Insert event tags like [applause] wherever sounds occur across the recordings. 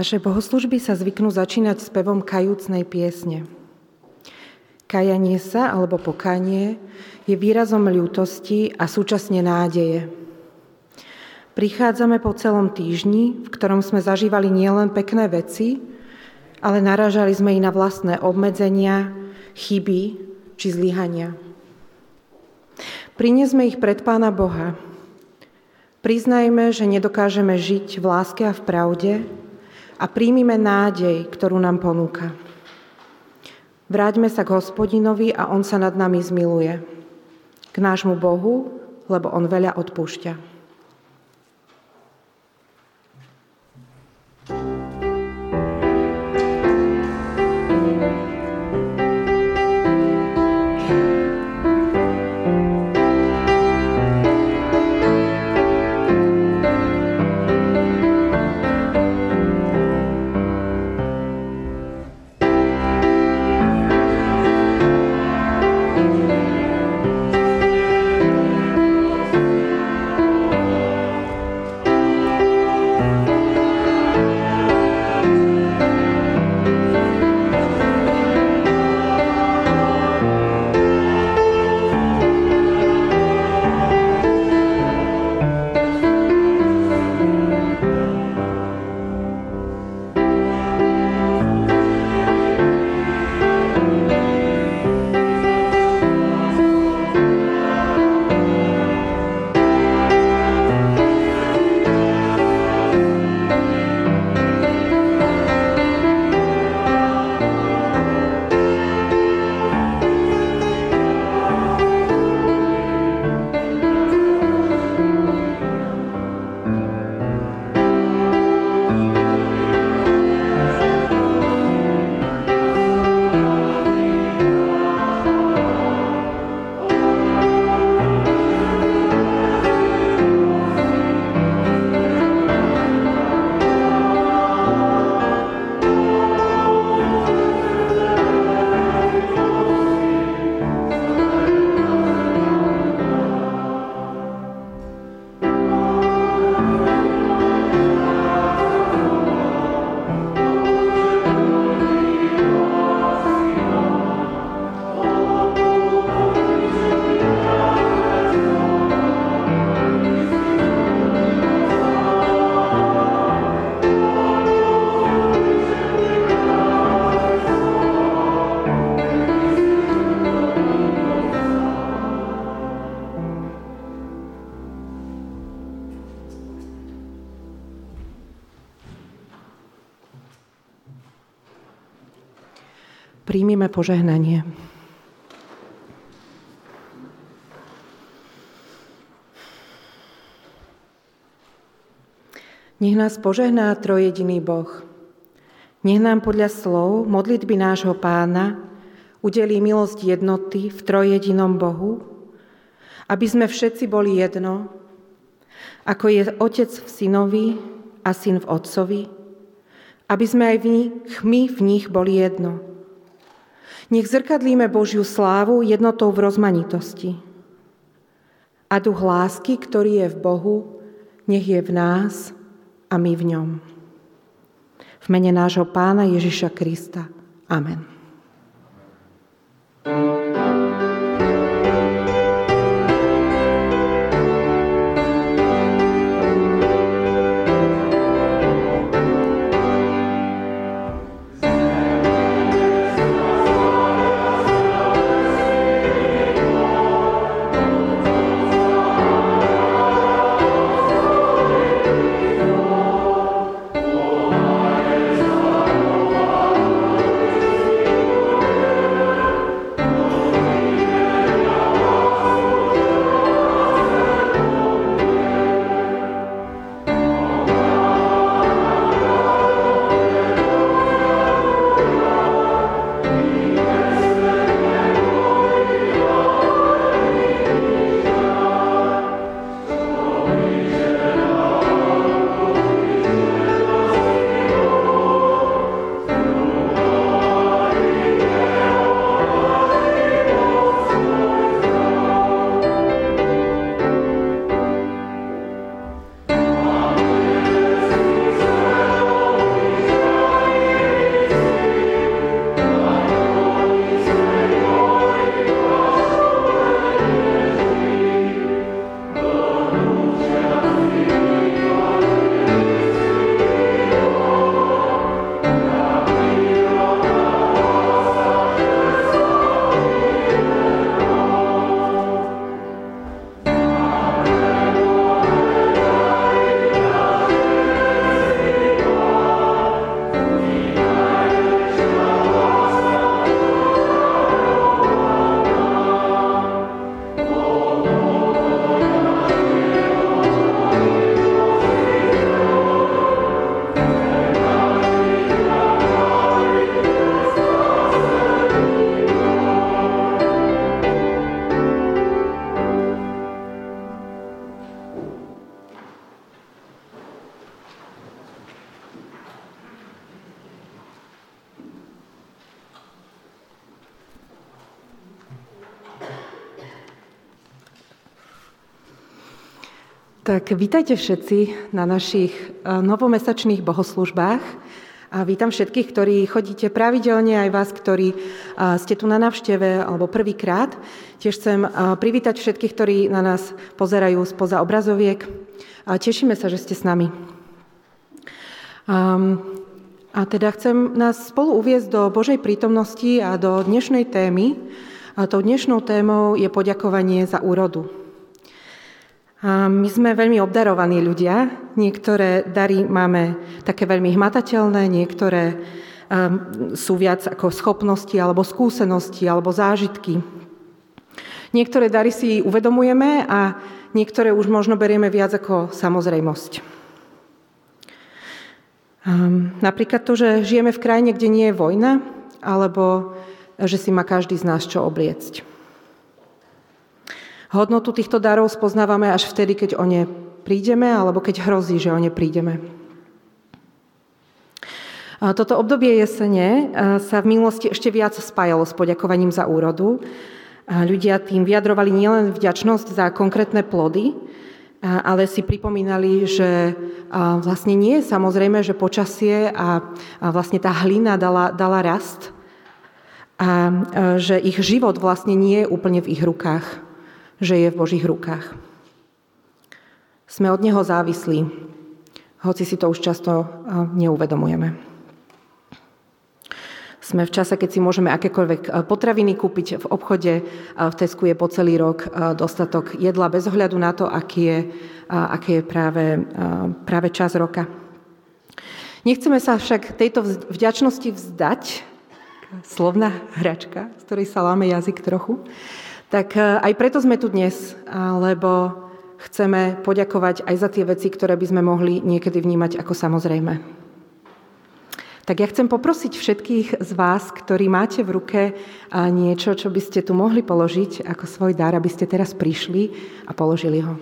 Naše bohoslužby sa zvyknú začínať spevom kajúcnej piesne. Kajanie sa alebo pokanie je výrazom ľútosti a súčasne nádeje. Prichádzame po celom týždni, v ktorom sme zažívali nielen pekné veci, ale naražali sme i na vlastné obmedzenia, chyby či zlyhania. Prinesme ich pred Pána Boha. Priznajme, že nedokážeme žiť v láske a v pravde, a príjmime nádej, ktorú nám ponúka. Vráťme sa k hospodinovi a on sa nad nami zmiluje. K nášmu Bohu, lebo on veľa odpúšťa. Požehnanie. Nech nás požehná trojediný Boh. Nech nám podľa slov modlitby nášho pána udelí milosť jednoty v trojedinom Bohu, aby sme všetci boli jedno, ako je Otec v synovi a syn v Otcovi, aby sme aj v nich, my v nich boli jedno nech zrkadlíme Božiu slávu jednotou v rozmanitosti. A duch lásky, ktorý je v Bohu, nech je v nás a my v ňom. V mene nášho Pána Ježiša Krista. Amen. Tak vítajte všetci na našich eh, novomesačných bohoslužbách. A vítam všetkých, ktorí chodíte pravidelne, aj vás, ktorí eh, ste tu na návšteve alebo prvýkrát. Tiež chcem eh, privítať všetkých, ktorí na nás pozerajú spoza obrazoviek. A tešíme sa, že ste s nami. Um, a teda chcem nás spolu uviezť do Božej prítomnosti a do dnešnej témy. A tou dnešnou témou je poďakovanie za úrodu. A my sme veľmi obdarovaní ľudia. Niektoré dary máme také veľmi hmatateľné, niektoré um, sú viac ako schopnosti alebo skúsenosti alebo zážitky. Niektoré dary si uvedomujeme a niektoré už možno berieme viac ako samozrejmosť. Um, napríklad to, že žijeme v krajine, kde nie je vojna, alebo že si má každý z nás čo obliecť. Hodnotu týchto darov spoznávame až vtedy, keď o ne prídeme, alebo keď hrozí, že o ne prídeme. Toto obdobie jesene sa v minulosti ešte viac spájalo s poďakovaním za úrodu. Ľudia tým vyjadrovali nielen vďačnosť za konkrétne plody, ale si pripomínali, že vlastne nie je samozrejme, že počasie a vlastne tá hlina dala, dala rast a že ich život vlastne nie je úplne v ich rukách že je v Božích rukách. Sme od Neho závislí, hoci si to už často neuvedomujeme. Sme v čase, keď si môžeme akékoľvek potraviny kúpiť v obchode. V Tesku je po celý rok dostatok jedla bez ohľadu na to, aký je, aký je práve, práve čas roka. Nechceme sa však tejto vďačnosti vzdať, slovná hračka, z ktorej sa láme jazyk trochu, tak e, aj preto sme tu dnes, lebo chceme poďakovať aj za tie veci, ktoré by sme mohli niekedy vnímať ako samozrejme. Tak ja chcem poprosiť všetkých z vás, ktorí máte v ruke niečo, čo by ste tu mohli položiť ako svoj dar, aby ste teraz prišli a položili ho.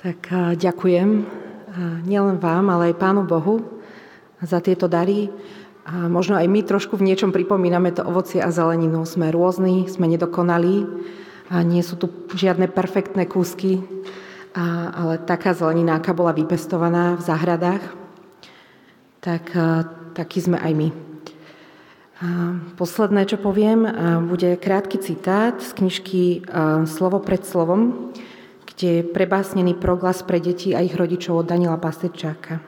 Tak ďakujem nielen vám, ale aj Pánu Bohu za tieto dary. A možno aj my trošku v niečom pripomíname to ovocie a zeleninu. Sme rôzni, sme nedokonalí a nie sú tu žiadne perfektné kúsky, a, ale taká zelenina, aká bola vypestovaná v záhradách, tak taký sme aj my. A posledné, čo poviem, bude krátky citát z knižky Slovo pred slovom, kde je prebásnený proglas pre deti a ich rodičov od Daniela Pastečáka.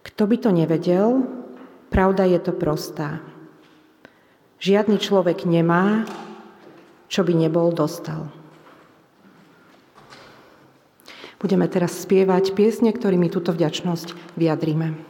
Kto by to nevedel, pravda je to prostá. Žiadny človek nemá, čo by nebol dostal. Budeme teraz spievať piesne, ktorými túto vďačnosť vyjadríme.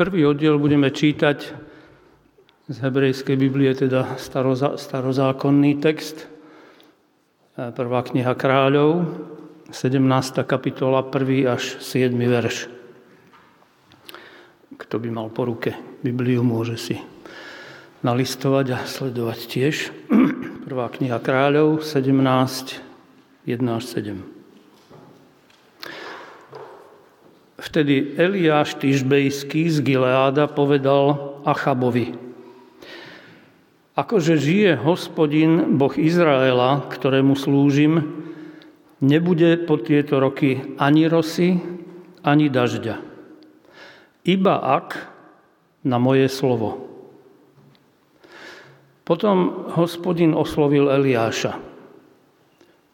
Prvý oddiel budeme čítať z hebrejskej Biblie, teda starozákonný text, e, prvá kniha kráľov, 17. kapitola, 1. až 7. verš. Kto by mal po ruke Bibliu, môže si nalistovať a sledovať tiež. [clears throat] Prvá kniha kráľov, 17, 1 až 7. Vtedy Eliáš Tyžbejský z Gileáda povedal Achabovi, akože žije hospodin, Boh Izraela, ktorému slúžim, nebude po tieto roky ani rosy, ani dažďa. Iba ak na moje slovo. Potom hospodin oslovil Eliáša.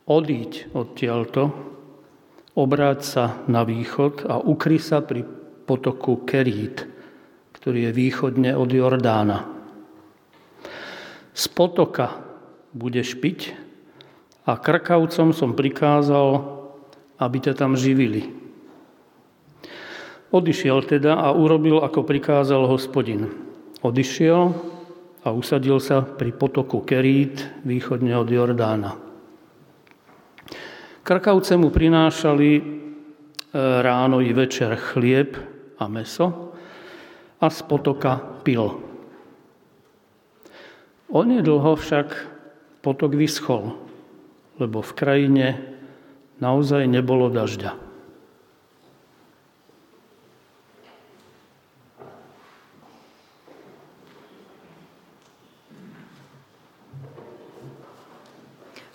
Odíď odtiaľto, obráť sa na východ a ukry sa pri potoku Kerít, ktorý je východne od Jordána. Z potoka budeš piť a krkavcom som prikázal, aby ťa tam živili. Odišiel teda a urobil, ako prikázal hospodin. Odišiel a usadil sa pri potoku Kerít, východne od Jordána. Krkavce mu prinášali e, ráno i večer chlieb a meso a z potoka pil. Onedlho však potok vyschol, lebo v krajine naozaj nebolo dažďa.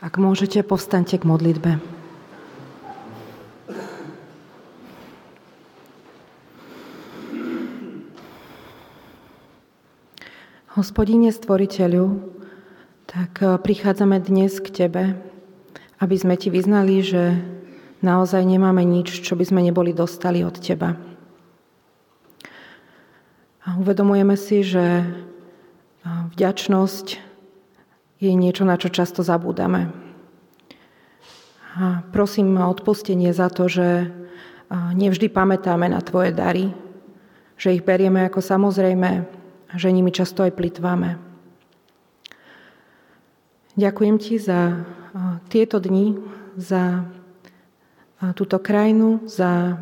Ak môžete, povstaňte k modlitbe. Hospodine Stvoriteľu, tak eh, prichádzame dnes k Tebe, aby sme Ti vyznali, že naozaj nemáme nič, čo by sme neboli dostali od Teba. A uvedomujeme si, že eh, vďačnosť je niečo, na čo často zabúdame. A prosím o odpustenie za to, že eh, nevždy pamätáme na Tvoje dary, že ich berieme ako samozrejme, že nimi často aj plitváme. Ďakujem ti za tieto dni, za túto krajinu, za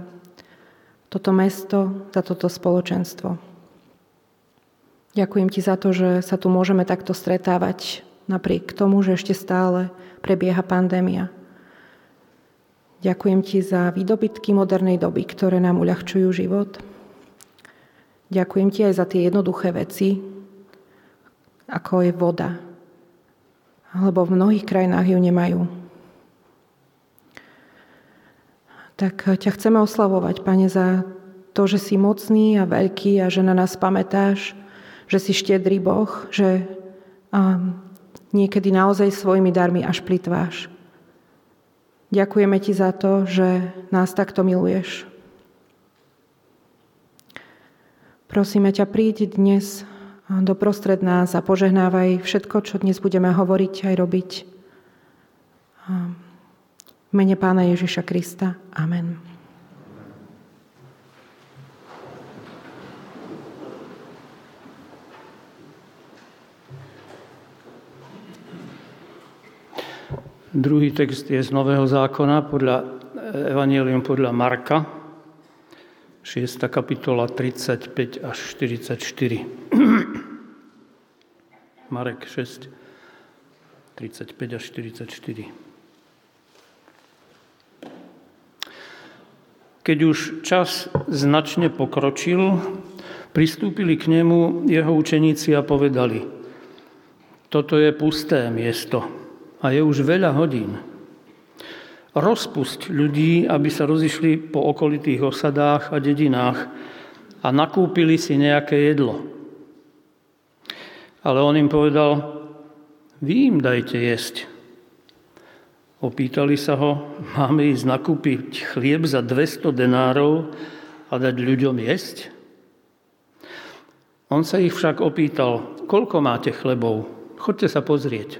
toto mesto, za toto spoločenstvo. Ďakujem ti za to, že sa tu môžeme takto stretávať napriek tomu, že ešte stále prebieha pandémia. Ďakujem ti za výdobytky modernej doby, ktoré nám uľahčujú život. Ďakujem ti aj za tie jednoduché veci, ako je voda. Lebo v mnohých krajinách ju nemajú. Tak ťa chceme oslavovať, Pane, za to, že si mocný a veľký a že na nás pamätáš, že si štedrý Boh, že niekedy naozaj svojimi darmi až plitváš. Ďakujeme ti za to, že nás takto miluješ. Prosíme ťa, príď dnes doprostred nás a požehnávaj všetko, čo dnes budeme hovoriť aj robiť. V mene Pána Ježiša Krista. Amen. Druhý text je z Nového zákona podľa Evangelium podľa Marka, 6. kapitola 35 až 44. [clears throat] Marek 6, 35 až 44. Keď už čas značne pokročil, pristúpili k nemu jeho učeníci a povedali, toto je pusté miesto a je už veľa hodín. Rozpusť ľudí, aby sa rozišli po okolitých osadách a dedinách a nakúpili si nejaké jedlo. Ale on im povedal, vy im dajte jesť. Opýtali sa ho, máme ísť nakúpiť chlieb za 200 denárov a dať ľuďom jesť? On sa ich však opýtal, koľko máte chlebov? Chodte sa pozrieť.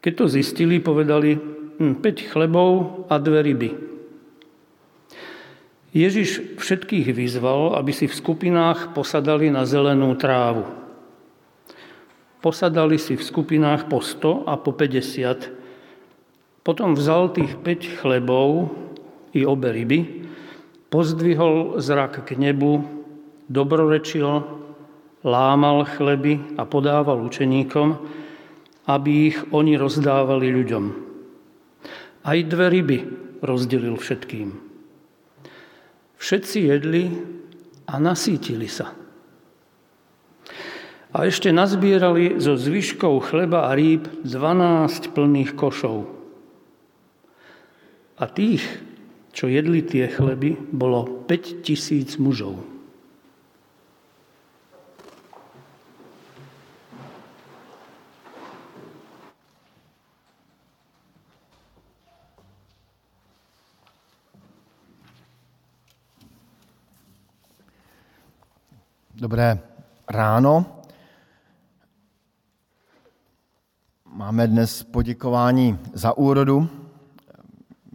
Keď to zistili, povedali, 5 hm, chlebov a dve ryby. Ježiš všetkých vyzval, aby si v skupinách posadali na zelenú trávu. Posadali si v skupinách po 100 a po 50 potom vzal tých 5 chlebov i obe ryby, pozdvihol zrak k nebu, dobrorečil, lámal chleby a podával učeníkom, aby ich oni rozdávali ľuďom. Aj dve ryby rozdelil všetkým. Všetci jedli a nasítili sa. A ešte nazbierali zo zvyškov chleba a rýb 12 plných košov. A tých, čo jedli tie chleby, bolo 5 tisíc mužov. Dobré ráno. Máme dnes poděkování za úrodu,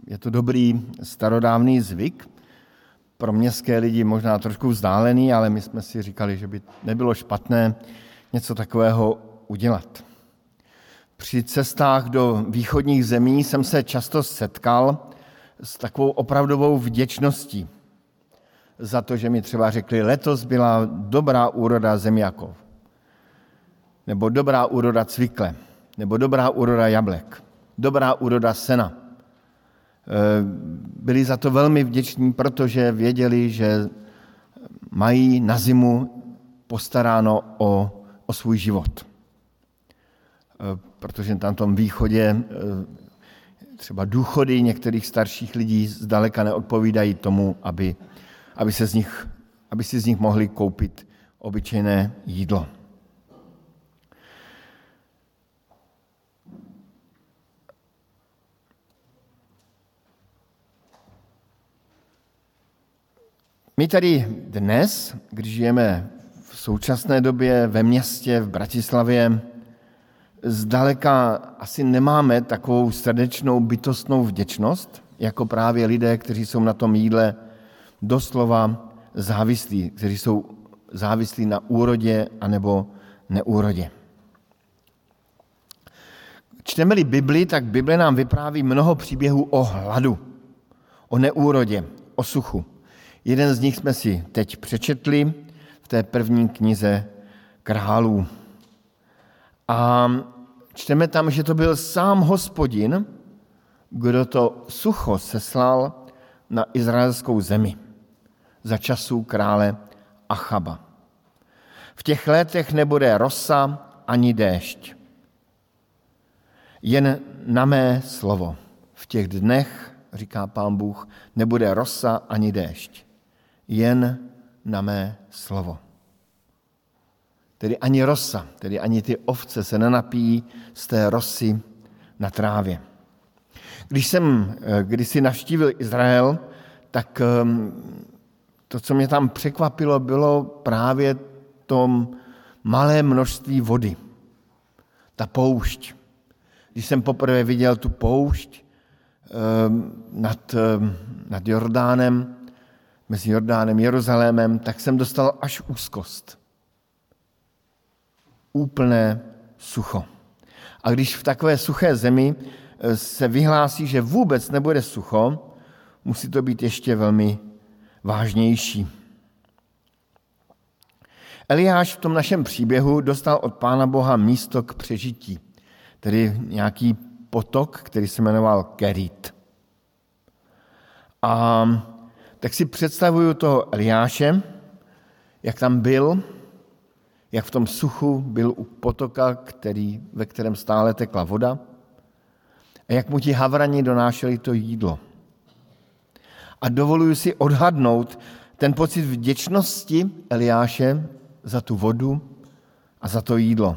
je to dobrý starodávný zvyk, pro městské lidi možná trošku vzdálený, ale my jsme si říkali, že by nebylo špatné něco takového udělat. Při cestách do východních zemí jsem se často setkal s takovou opravdovou vděčností za to, že mi třeba řekli, letos byla dobrá úroda zemiakov, nebo dobrá úroda cvikle, nebo dobrá úroda jablek, dobrá úroda sena. Eh, byli za to velmi vděční, protože věděli, že mají na zimu postaráno o, o svůj život. Eh, protože tam tom východě eh, třeba důchody některých starších lidí zdaleka neodpovídají tomu, aby, aby, se z nich, aby si z nich mohli koupit obyčejné jídlo. My tady dnes, když žijeme v současné době ve městě, v Bratislavě, zdaleka asi nemáme takovou srdečnou bytostnou vděčnost, jako právě lidé, kteří jsou na tom jídle doslova závislí, kteří jsou závislí na úrodě anebo neúrodě. Čteme-li Bibli, tak Bible nám vypráví mnoho příběhů o hladu, o neúrodě, o suchu. Jeden z nich jsme si teď přečetli v té první knize králů. A čteme tam, že to byl sám hospodin, kdo to sucho seslal na izraelskou zemi za časů krále Achaba. V těch letech nebude rosa ani déšť. Jen na mé slovo. V těch dnech, říká pán Bůh, nebude rosa ani déšť jen na mé slovo. Tedy ani rosa, tedy ani ty ovce se nenapíjí z té rosy na trávě. Když jsem eh, kdysi navštívil Izrael, tak ehm, to, co mě tam překvapilo, bylo právě tom malé množství vody. Ta poušť. Když jsem poprvé viděl tu poušť ehm, nad, ehm, nad Jordánem, mezi Jordánem a Jeruzalémem, tak jsem dostal až úzkost. Úplné sucho. A když v takové suché zemi eh, se vyhlásí, že vůbec nebude sucho, musí to být ještě velmi vážnější. Eliáš v tom našem příběhu dostal od Pána Boha místo k přežití, tedy nějaký potok, který se jmenoval Kerit. A tak si představuju toho Eliáše, jak tam byl, jak v tom suchu byl u potoka, který, ve kterém stále tekla voda, a jak mu ti havrani donášeli to jídlo. A dovoluji si odhadnout ten pocit vděčnosti Eliáše za tu vodu a za to jídlo.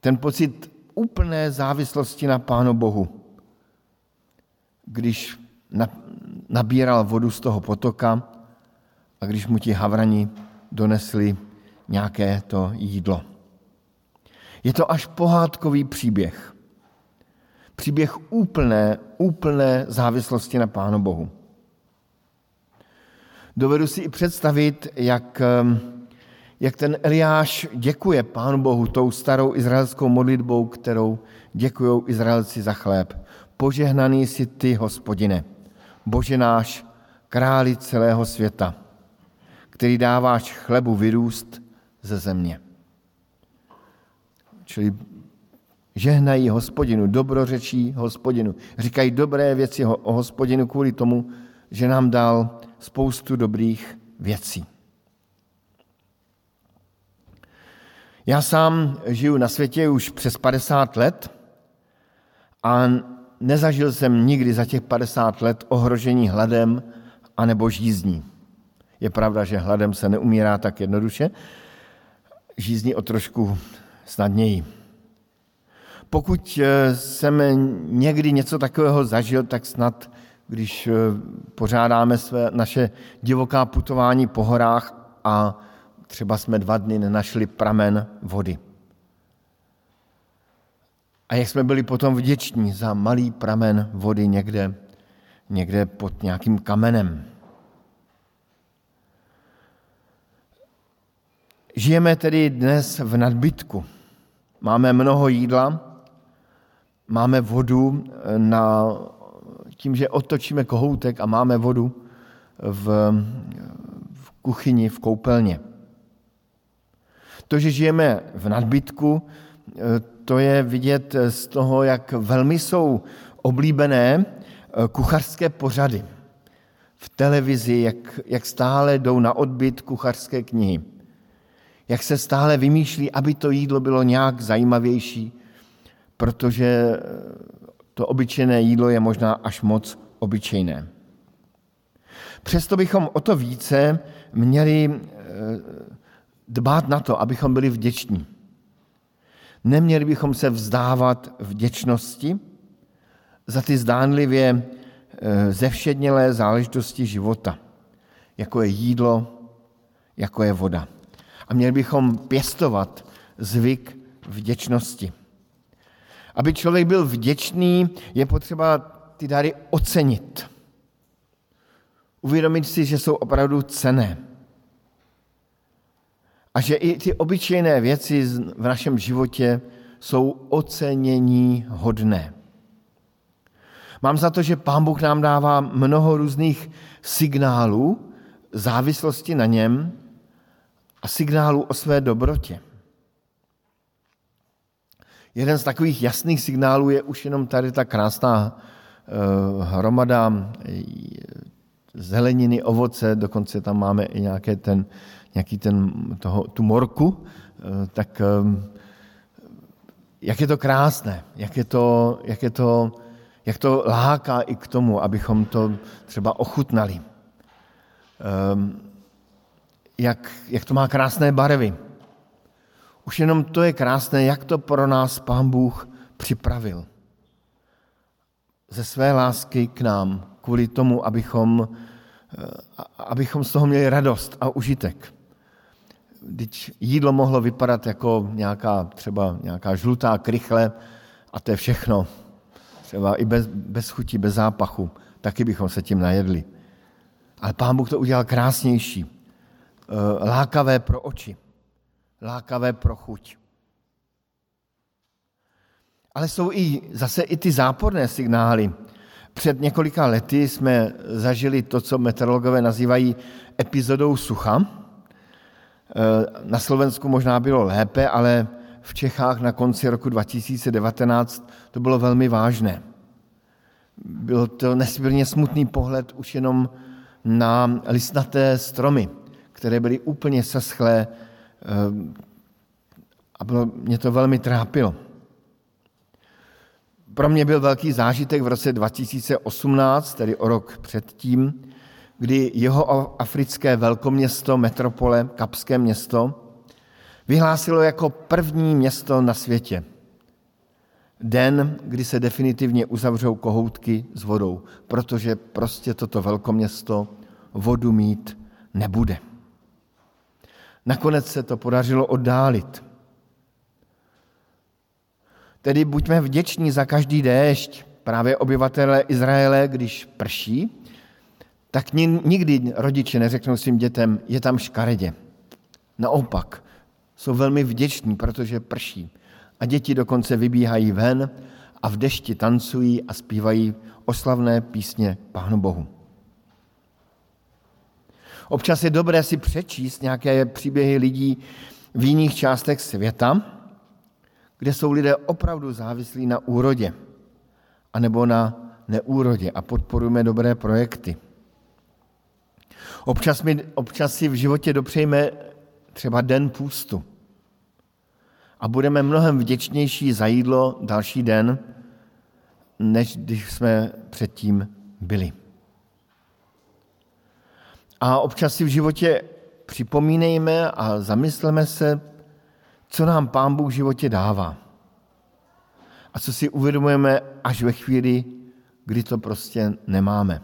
Ten pocit úplné závislosti na Pánu Bohu. Když nabíral vodu z toho potoka a když mu ti havrani donesli nějaké to jídlo. Je to až pohádkový příběh. Příběh úplné, úplné závislosti na Pánu Bohu. Dovedu si i představit, jak, ehm, jak ten Eliáš děkuje Pánu Bohu tou starou izraelskou modlitbou, kterou děkují Izraelci za chléb. Požehnaný si ty, hospodine, Bože náš, králi celého světa, který dáváš chlebu vyrůst ze země. Čili žehnají hospodinu, dobrořečí hospodinu, říkají dobré věci o hospodinu kvůli tomu, že nám dal spoustu dobrých věcí. Já sám žiju na světě už přes 50 let a nezažil jsem nikdy za těch 50 let ohrožení hladem anebo žízní. Je pravda, že hladem se neumírá tak jednoduše, žízní o trošku snadněji. Pokud eh, jsem někdy něco takového zažil, tak snad, když eh, pořádáme své, naše divoká putování po horách a třeba jsme dva dny nenašli pramen vody. A jak jsme byli potom vděční za malý pramen vody někde, někde pod nějakým kamenem. Žijeme tedy dnes v nadbytku. Máme mnoho jídla, máme vodu na, tím, že otočíme kohoutek a máme vodu v, v kuchyni, v koupelně. To, že žijeme v nadbytku, to je vidět z toho, jak velmi jsou oblíbené kuchařské pořady v televizi, jak, jak stále jdou na odbyt kuchařské knihy jak se stále vymýšlí, aby to jídlo bylo nějak zajímavější, protože to obyčejné jídlo je možná až moc obyčejné. Přesto bychom o to více měli eh, dbát na to, abychom byli vděční. Neměli bychom se vzdávat vděčnosti za ty zdánlivě eh, zevšednělé záležitosti života, jako je jídlo, jako je voda a měli bychom pěstovat zvyk vděčnosti. Aby člověk byl vděčný, je potřeba ty dary ocenit. Uvědomit si, že jsou opravdu cené. A že i ty obyčejné věci v našem životě jsou ocenění hodné. Mám za to, že Pán Bůh nám dává mnoho různých signálů závislosti na něm, a signálu o své dobrotě. Jeden z takových jasných signálů je už jenom tady ta krásná uh, hromada eh, zeleniny, ovoce, dokonce tam máme i nějaké ten, nějaký ten, toho, tu morku, uh, tak jak je to krásné, jak je to, jak je to, jak to láká i k tomu, abychom to třeba ochutnali. Jak, jak to má krásné barvy. Už jenom to je krásné, jak to pro nás Pán Bůh připravil. Ze své lásky k nám, kvůli tomu, abychom abychom z toho měli radost a užitek. Když jídlo mohlo vypadat jako nějaká třeba nějaká žlutá krychle a to je všechno, třeba i bez, bez chutí, bez zápachu, taky bychom se tím najedli. Ale pán Bůh to udělal krásnější, eh, lákavé pro oči, lákavé pro chuť. Ale jsou i zase i ty záporné signály. Před několika lety jsme zažili to, co meteorologové nazývají epizodou sucha. E, na Slovensku možná bylo lépe, ale v Čechách na konci roku 2019 to bylo velmi vážné. Byl to nesmírně smutný pohled už jenom na listnaté stromy, které byly úplně seschlé a bylo, mě to velmi trápilo. Pro mě byl velký zážitek v roce 2018, tedy o rok předtím, kdy jeho africké velkoměsto, metropole, Kapské město, vyhlásilo jako první město na světě den, kdy se definitivně uzavřou kohoutky s vodou, protože prostě toto velkoměsto vodu mít nebude. Nakonec se to podařilo oddálit. Tedy buďme vděční za každý déšť. Právě obyvatele Izraele, když prší, tak nikdy rodiče neřeknou svým dětem, je tam škaredě. Naopak, jsou velmi vděční, protože prší. A děti dokonce vybíhají ven a v dešti tancují a zpívají oslavné písně Pánu Bohu. Občas je dobré si přečíst nějaké příběhy lidí v jiných částech světa, kde jsou lidé opravdu závislí na úrodě anebo na neúrodě a podporujeme dobré projekty. Občas, mi, občas si v životě dopřejme třeba den půstu a budeme mnohem vděčnější za jídlo další den, než když jsme předtím byli. A občas si v životě připomínejme a zamysleme se, co nám Pán Bůh v životě dává. A co si uvědomujeme až ve chvíli, kdy to prostě nemáme.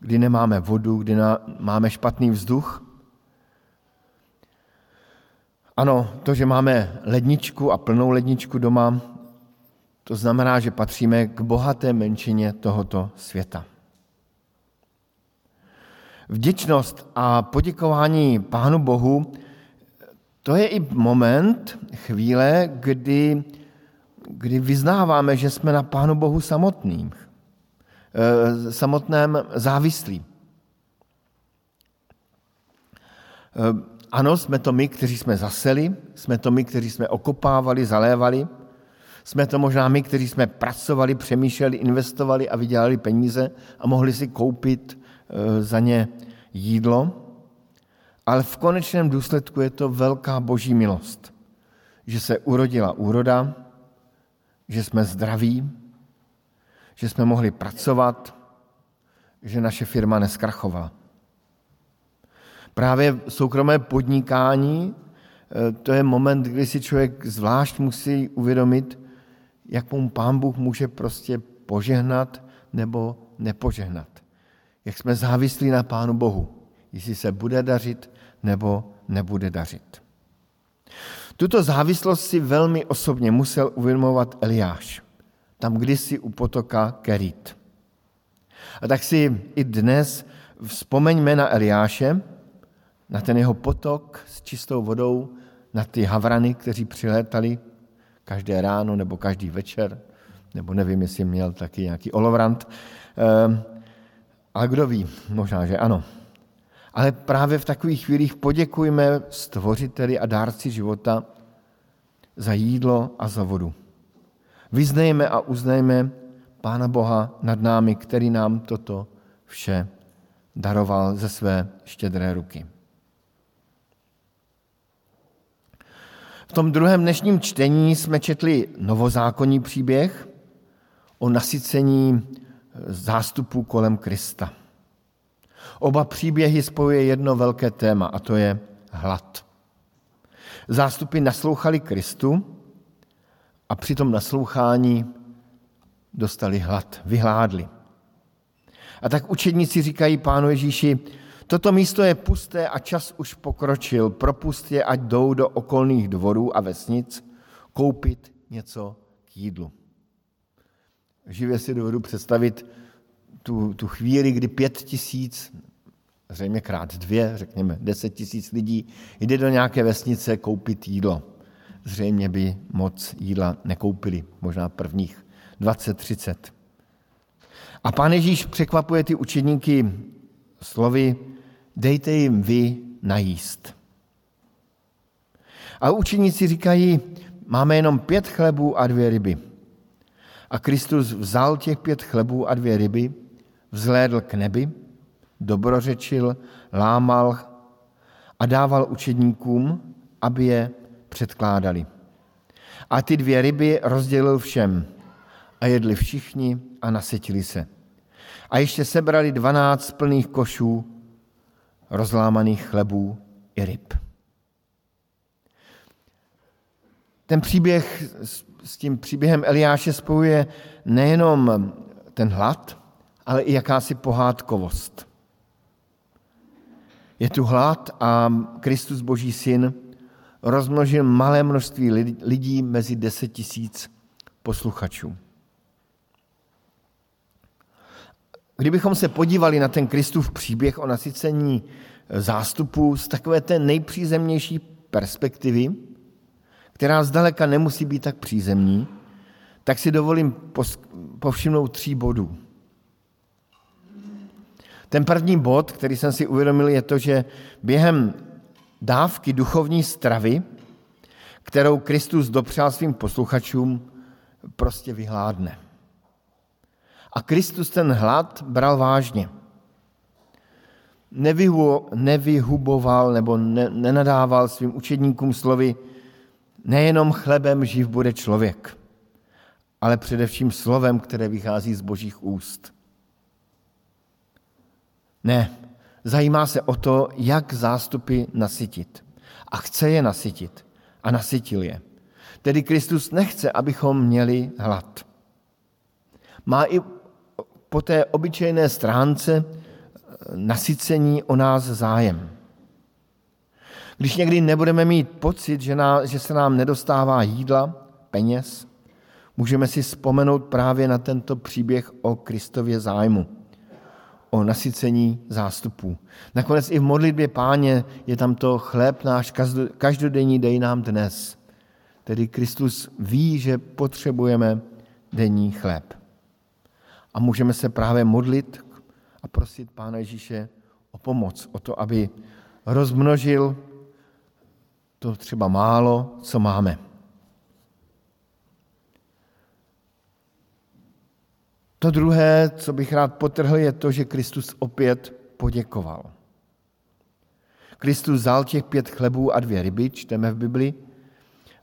Kdy nemáme vodu, kdy máme špatný vzduch. Ano, to, že máme ledničku a plnou ledničku doma, to znamená, že patříme k bohaté menšině tohoto světa. Vděčnost a poděkování Pánu Bohu to je i moment, chvíle, kdy, kdy vyznáváme, že jsme na Pánu Bohu samotným, eh, samotném závislí. Eh, ano, jsme to my, kteří jsme zaseli, jsme to my, kteří jsme okopávali, zalévali, jsme to možná my, kteří jsme pracovali, přemýšleli, investovali a vydělali peníze a mohli si koupit za ně jídlo ale v konečném důsledku je to velká boží milost, že se urodila úroda, že jsme zdraví, že jsme mohli pracovat, že naše firma neskrachovala. Právě soukromé podnikání, eh, to je moment, kdy si člověk zvlášť musí uvědomit, jak mu pán Bůh může prostě požehnat nebo nepožehnat. Jak jsme závislí na pánu Bohu jestli se bude dařit nebo nebude dařit. Tuto závislost si velmi osobně musel uvědomovat Eliáš, tam kdysi u potoka Kerit. A tak si i dnes vzpomeňme na Eliáše, na ten jeho potok s čistou vodou, na ty havrany, kteří přilétali každé ráno nebo každý večer, nebo nevím, jestli měl taky nějaký olovrant. Ale kdo ví, možná, že ano. Ale právě v takových chvílích poděkujme stvořiteli a dárci života za jídlo a za vodu. Vyznejme a uznejme Pána Boha nad námi, který nám toto vše daroval ze své štědré ruky. V tom druhém dnešním čtení jsme četli novozákonní příběh o nasycení zástupů kolem Krista. Oba příběhy spojuje jedno velké téma a to je hlad. Zástupy naslouchali Kristu a při tom naslouchání dostali hlad, vyhládli. A tak učedníci říkají pánu Ježíši, toto místo je pusté a čas už pokročil, propust je, ať jdou do okolních dvorů a vesnic koupit něco k jídlu. Živě si dovedu představit tu, tu chvíli, kdy pět tisíc, zřejmě krát dvě, řekněme deset tisíc lidí, jde do nějaké vesnice koupit jídlo. Zřejmě by moc jídla nekoupili, možná prvních 20-30. A pán Ježíš překvapuje ty učedníky slovy, dejte jim vy najíst. A učeníci říkají, máme jenom pět chlebů a dvě ryby. A Kristus vzal těch pět chlebů a dvě ryby, vzlédl k nebi, dobrořečil, lámal a dával učedníkům, aby je předkládali. A ty dvě ryby rozdělil všem a jedli všichni a nasytili se. A ještě sebrali dvanáct plných košů rozlámaných chlebů i ryb. Ten příběh s tím příběhem Eliáše spojuje nejenom ten hlad, ale i jakási pohádkovost. Je tu hlad a Kristus Boží syn rozmnožil malé množství lidí mezi deset tisíc posluchačů. Kdybychom se podívali na ten Kristův příběh o nasycení zástupu z takové té nejpřízemnější perspektivy, která zdaleka nemusí být tak přízemní, tak si dovolím povšimnout tří bodů. Ten první bod, který jsem si uvědomil, je to, že během dávky duchovní stravy, kterou Kristus dopřál svým posluchačům, prostě vyhládne. A Kristus ten hlad bral vážně. Nevyhuboval nebo nenadával svým učedníkům slovy nejenom chlebem živ bude člověk, ale především slovem, které vychází z božích úst. Ne, zajímá se o to, jak zástupy nasytit. A chce je nasytit. A nasytil je. Tedy Kristus nechce, abychom měli hlad. Má i po té obyčejné stránce nasycení o nás zájem. Když někdy nebudeme mít pocit, že, ná, že se nám nedostává jídla, peněz, můžeme si vzpomenout právě na tento příběh o Kristově zájmu, o nasycení zástupů. Nakonec i v modlitbě páně je tam to chléb náš každodenní dej nám dnes. Tedy Kristus ví, že potřebujeme denní chléb. A můžeme se právě modlit a prosit Pána Ježíše o pomoc, o to, aby rozmnožil to třeba málo, co máme. To druhé, co bych rád potrhl, je to, že Kristus opět poděkoval. Kristus vzal těch pět chlebů a dvě ryby, čteme v Bibli,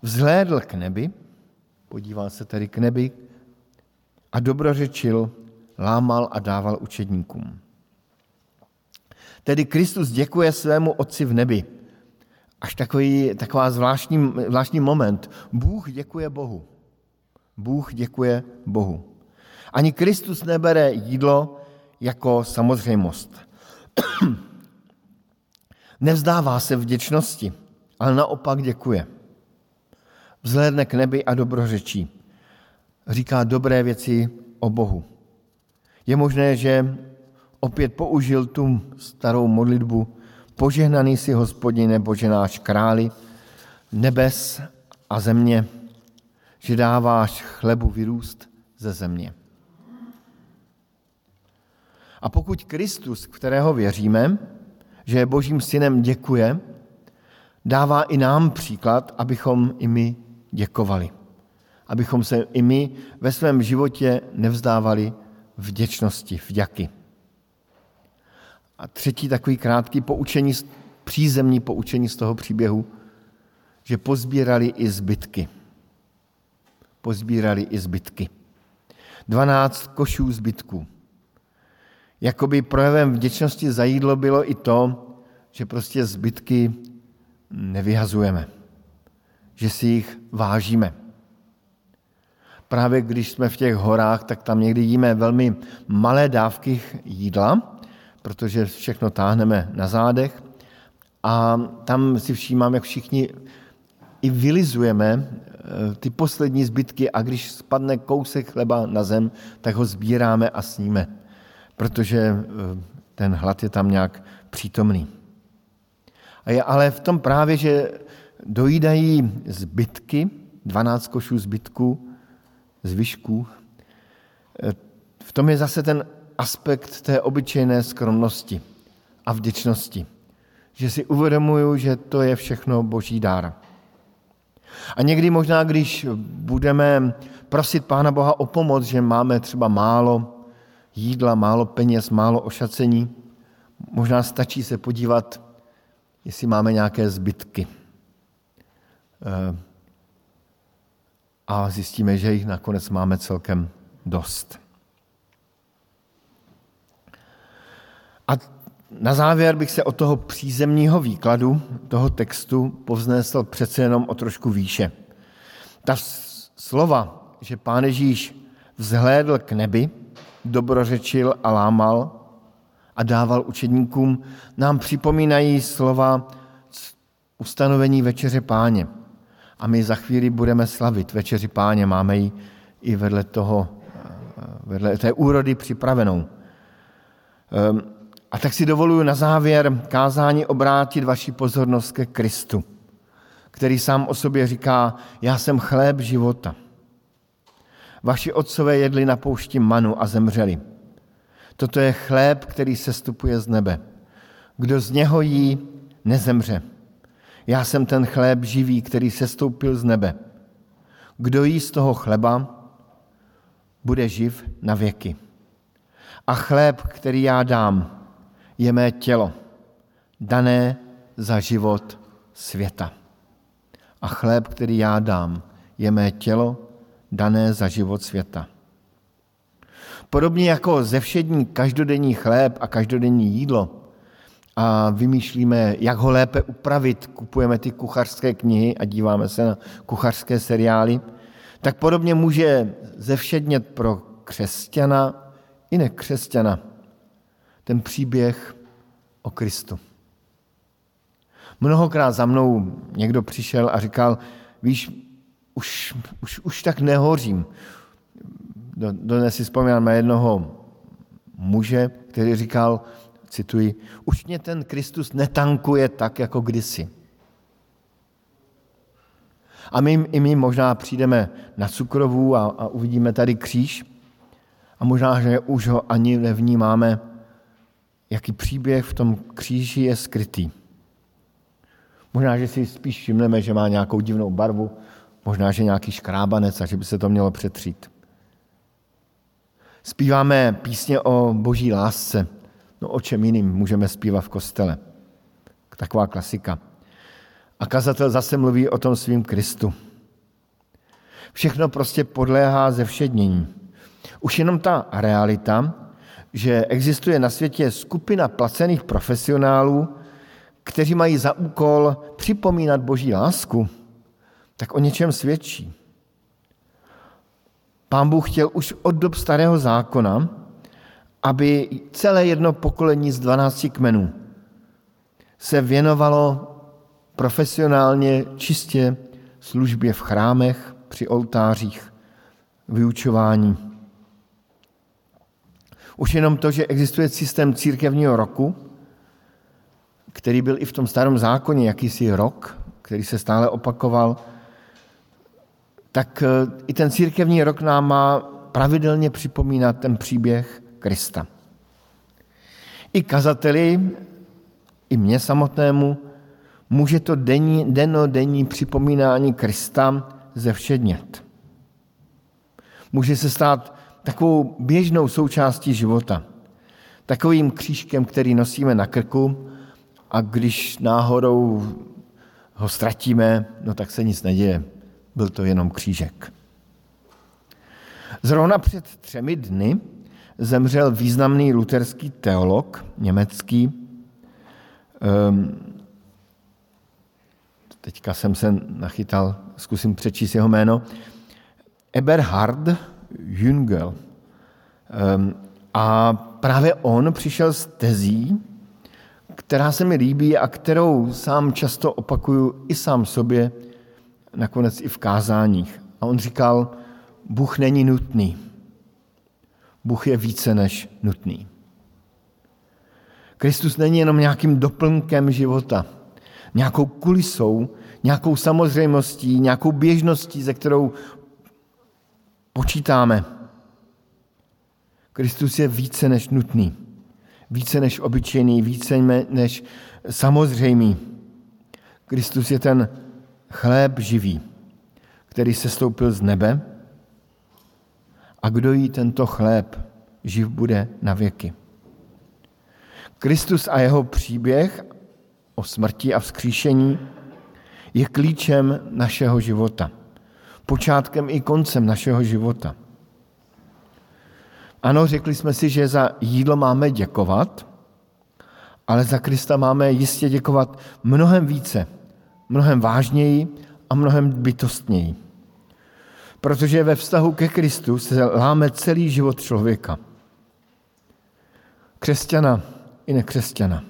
vzhlédl k nebi, podíval se tedy k nebi a dobrořečil, lámal a dával učedníkům. Tedy Kristus děkuje svému Otci v nebi – až takový, taková zvláštní, zvláštní moment. Bůh děkuje Bohu. Bůh děkuje Bohu. Ani Kristus nebere jídlo jako samozřejmost. [clears throat] Nevzdává se vděčnosti, ale naopak děkuje. Vzhlédne k nebi a dobrořečí. Říká dobré věci o Bohu. Je možné, že opět použil tu starou modlitbu Požehnaný si hospodine, Bože náš králi, nebes a země, že dáváš chlebu vyrůst ze země. A pokud Kristus, kterého věříme, že je Božím synem, děkuje, dává i nám příklad, abychom i my děkovali. Abychom se i my ve svém životě nevzdávali vděčnosti, vďaky. A třetí takový krátký poučení, přízemní poučení z toho příběhu, že pozbírali i zbytky. Pozbírali i zbytky. Dvanáct košů zbytků. Jakoby projevem vděčnosti za jídlo bylo i to, že prostě zbytky nevyhazujeme, že si jich vážíme. právě když jsme v těch horách, tak tam někdy jíme velmi malé dávky jídla, protože všechno táhneme na zádech. A tam si všímám, jak všichni i vylizujeme eh, ty poslední zbytky a když spadne kousek chleba na zem, tak ho sbíráme a sníme, protože eh, ten hlad je tam nějak přítomný. A je ale v tom právě, že dojídají zbytky, 12 košů zbytků, zvyšků, eh, v tom je zase ten aspekt té obyčejné skromnosti a vděčnosti. Že si uvědomuju, že to je všechno boží dár. A někdy možná, když budeme prosit Pána Boha o pomoc, že máme třeba málo jídla, málo peněz, málo ošacení, možná stačí se podívat, jestli máme nějaké zbytky. Eh, a zjistíme, že jich nakonec máme celkem dost. A na závěr bych se od toho přízemního výkladu toho textu povznesl přece jenom o trošku výše. Ta slova, že pán Ježíš vzhlédl k nebi, dobrořečil a lámal a dával učedníkům, nám připomínají slova ustanovení večeře páně. A my za chvíli budeme slavit večeři páně, máme ji i vedle toho, vedle té úrody připravenou. Ehm, a tak si dovoluji na závěr kázání obrátit vaši pozornost ke Kristu, který sám o sobě říká, já jsem chléb života. Vaši otcové jedli na poušti manu a zemřeli. Toto je chléb, který se stupuje z nebe. Kdo z něho jí, nezemře. Já jsem ten chléb živý, který se stoupil z nebe. Kdo jí z toho chleba, bude živ na věky. A chléb, který já dám, je mé tělo, dané za život světa. A chléb, který já dám, je mé tělo, dané za život světa. Podobně jako ze všední každodenní chléb a každodenní jídlo a vymýšlíme, jak ho lépe upravit, kupujeme ty kuchařské knihy a díváme se na kuchařské seriály, tak podobně může zevšednět pro křesťana i nekřesťana ten příběh o Kristu. Mnohokrát za mnou někdo přišel a říkal, víš, už, už, už tak nehořím. Dnes si vzpomínám na jednoho muže, který říkal, cituji, už mě ten Kristus netankuje tak, jako kdysi. A my, i my možná přijdeme na cukrovou a, a uvidíme tady kříž a možná, že už ho ani nevnímáme, jaký příběh v tom kříži je skrytý. Možná, že si spíš všimneme, že má nějakou divnou barvu, možná, že nějaký škrábanec a že by se to mělo přetřít. Zpíváme písně o boží lásce. No o čem jiným můžeme zpívat v kostele? Taková klasika. A kazatel zase mluví o tom svým Kristu. Všechno prostě podléhá ze všednění. Už jenom ta realita, že existuje na světě skupina placených profesionálů, kteří mají za úkol připomínat boží lásku, tak o něčem svědčí. Pán Bůh chtěl už od dob starého zákona, aby celé jedno pokolení z 12 kmenů se věnovalo profesionálně čistě službě v chrámech, při oltářích, vyučování. Už jenom to, že existuje systém církevního roku, který byl i v tom starém zákoně jakýsi rok, který se stále opakoval, tak eh, i ten církevní rok nám má pravidelně připomínat ten příběh Krista. I kazateli, i mně samotnému, může to denní, denodenní připomínání Krista zevšednět. Může se stát takovou běžnou součástí života. Takovým křížkem, který nosíme na krku a když náhodou ho ztratíme, no tak se nic neděje. Byl to jenom křížek. Zrovna před třemi dny zemřel významný luterský teolog, německý. Um, teďka jsem se nachytal, zkusím přečíst jeho jméno. Eberhard Jüngel. Ehm, a právě on přišel s tezí, která se mi líbí a kterou sám často opakuju i sám sobě, nakonec i v kázáních. A on říkal, Bůh není nutný. Bůh je více než nutný. Kristus není jenom nějakým doplnkem života, nějakou kulisou, nějakou samozřejmostí, nějakou běžností, ze kterou počítáme. Kristus je více než nutný, více než obyčejný, více než samozřejmý. Kristus je ten chléb živý, který se stoupil z nebe a kdo jí tento chléb živ bude na věky. Kristus a jeho příběh o smrti a vzkříšení je klíčem našeho života, počátkem i koncem našeho života. Ano, řekli jsme si, že za jídlo máme děkovat, ale za Krista máme jistě děkovat mnohem více, mnohem vážněji a mnohem bytostněji. Protože ve vztahu ke Kristu se láme celý život člověka. Křesťana i nekřesťana.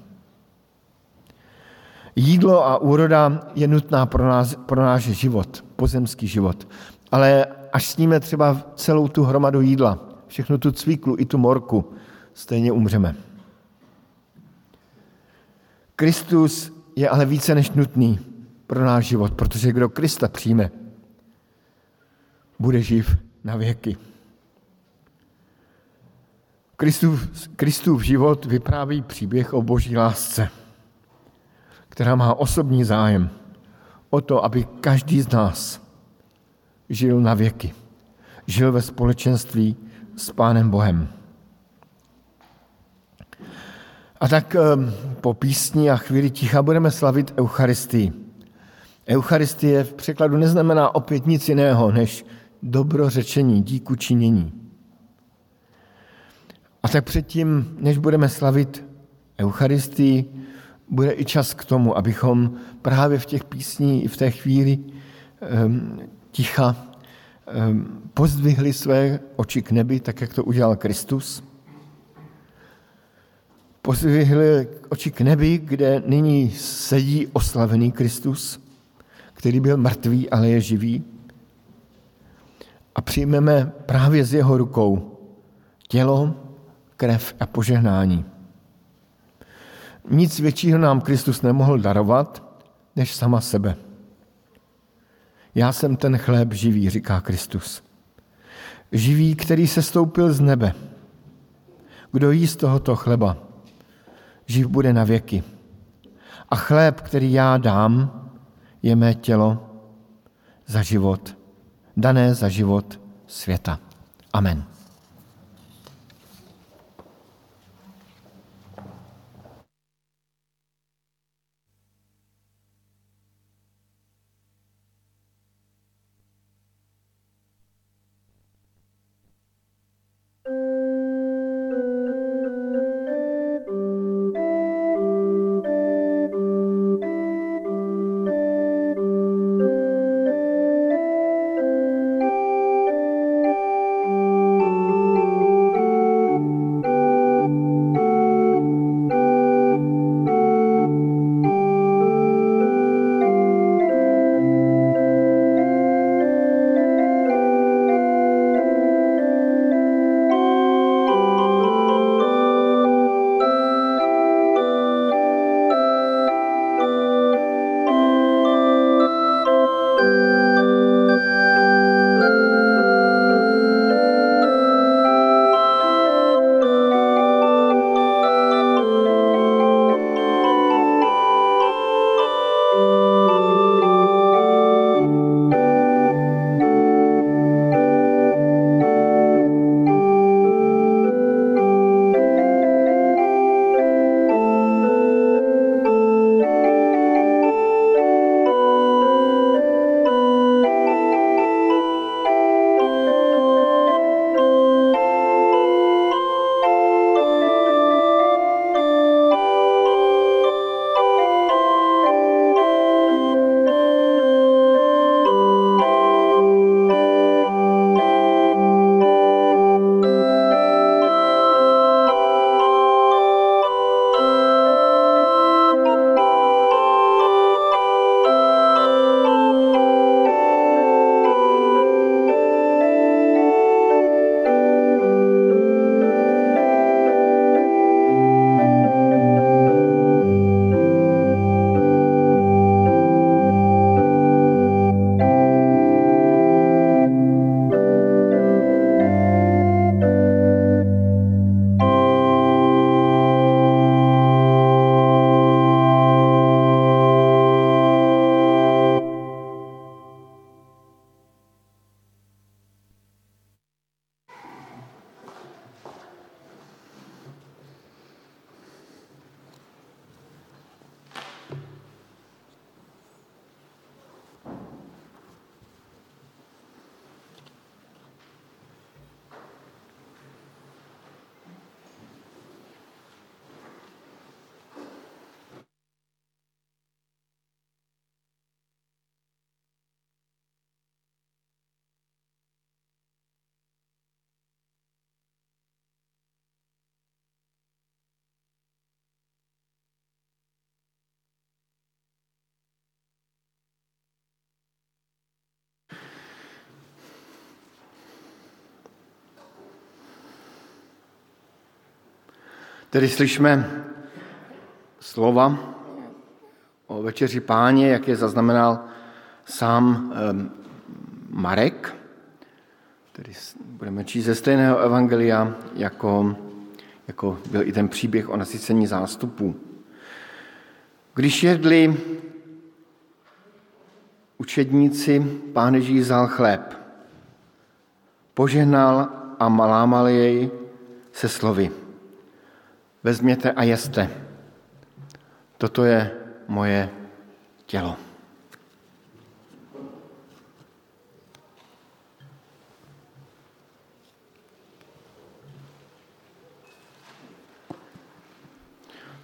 Jídlo a úroda je nutná pro, nás, pro náš život, pozemský život. Ale až sníme třeba celou tu hromadu jídla, všechnu tu cvíklu i tu morku, stejně umřeme. Kristus je ale více než nutný pro náš život, protože kdo Krista přijme, bude živ na věky. Kristův, Kristův život vypráví příběh o boží lásce, která má osobní zájem o to, aby každý z nás žil na věky. Žil ve společenství s Pánem Bohem. A tak ehm, po písni a chvíli ticha budeme slavit Eucharistii. Eucharistie v překladu neznamená opět nic jiného než dobrořečení, díku činění. A tak předtím, než budeme slavit Eucharistii, bude i čas k tomu, abychom právě v těch písní, v té chvíli um, ticha um, pozdvihli své oči k nebi, tak jak to udělal Kristus. Pozdvihli oči k nebi, kde nyní sedí oslavený Kristus, který byl mrtvý, ale je živý. A přijmeme právě z jeho rukou tělo, krev a požehnání. Nic většího nám Kristus nemohl darovat, než sama sebe. Já jsem ten chléb živý, říká Kristus. Živý, který se stoupil z nebe. Kdo jí z tohoto chleba, živ bude na věky. A chléb, který já dám, je mé tělo za život, dané za život světa. Amen. Tedy slyšíme slova o večeři páně, jak je zaznamenal sám Marek, který budeme číst ze stejného evangelia, jako, jako byl i ten příběh o nasycení zástupů. Když jedli učedníci, pán Ježíš vzal chléb, požehnal a malámal jej se slovy. Vezměte a jeste. Toto je moje tělo.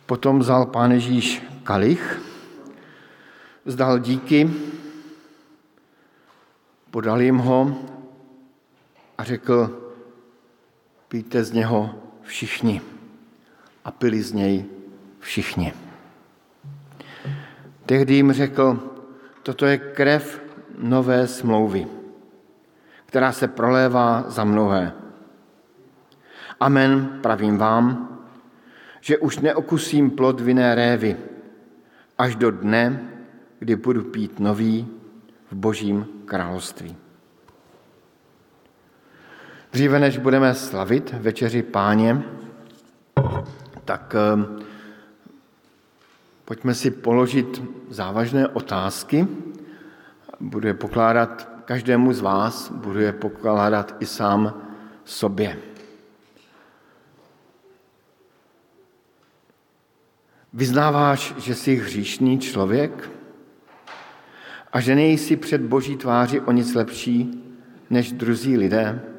Potom vzal pán Ježíš kalich, vzdal díky, podal jim ho a řekl, pijte z něho všichni. A pili z něj všichni. Tehdy jim řekl, toto je krev nové smlouvy, která se prolévá za mnohé. Amen, pravím vám, že už neokusím plod vinné révy, až do dne, kdy budu pít nový v božím království. Dříve než budeme slavit večeři páně, tak eh, pojďme si položit závažné otázky. Budu je pokládat každému z vás, budu je pokládat i sám sobě. Vyznáváš, že jsi hříšný člověk a že nejsi před boží tváři o nic lepší než druzí lidé?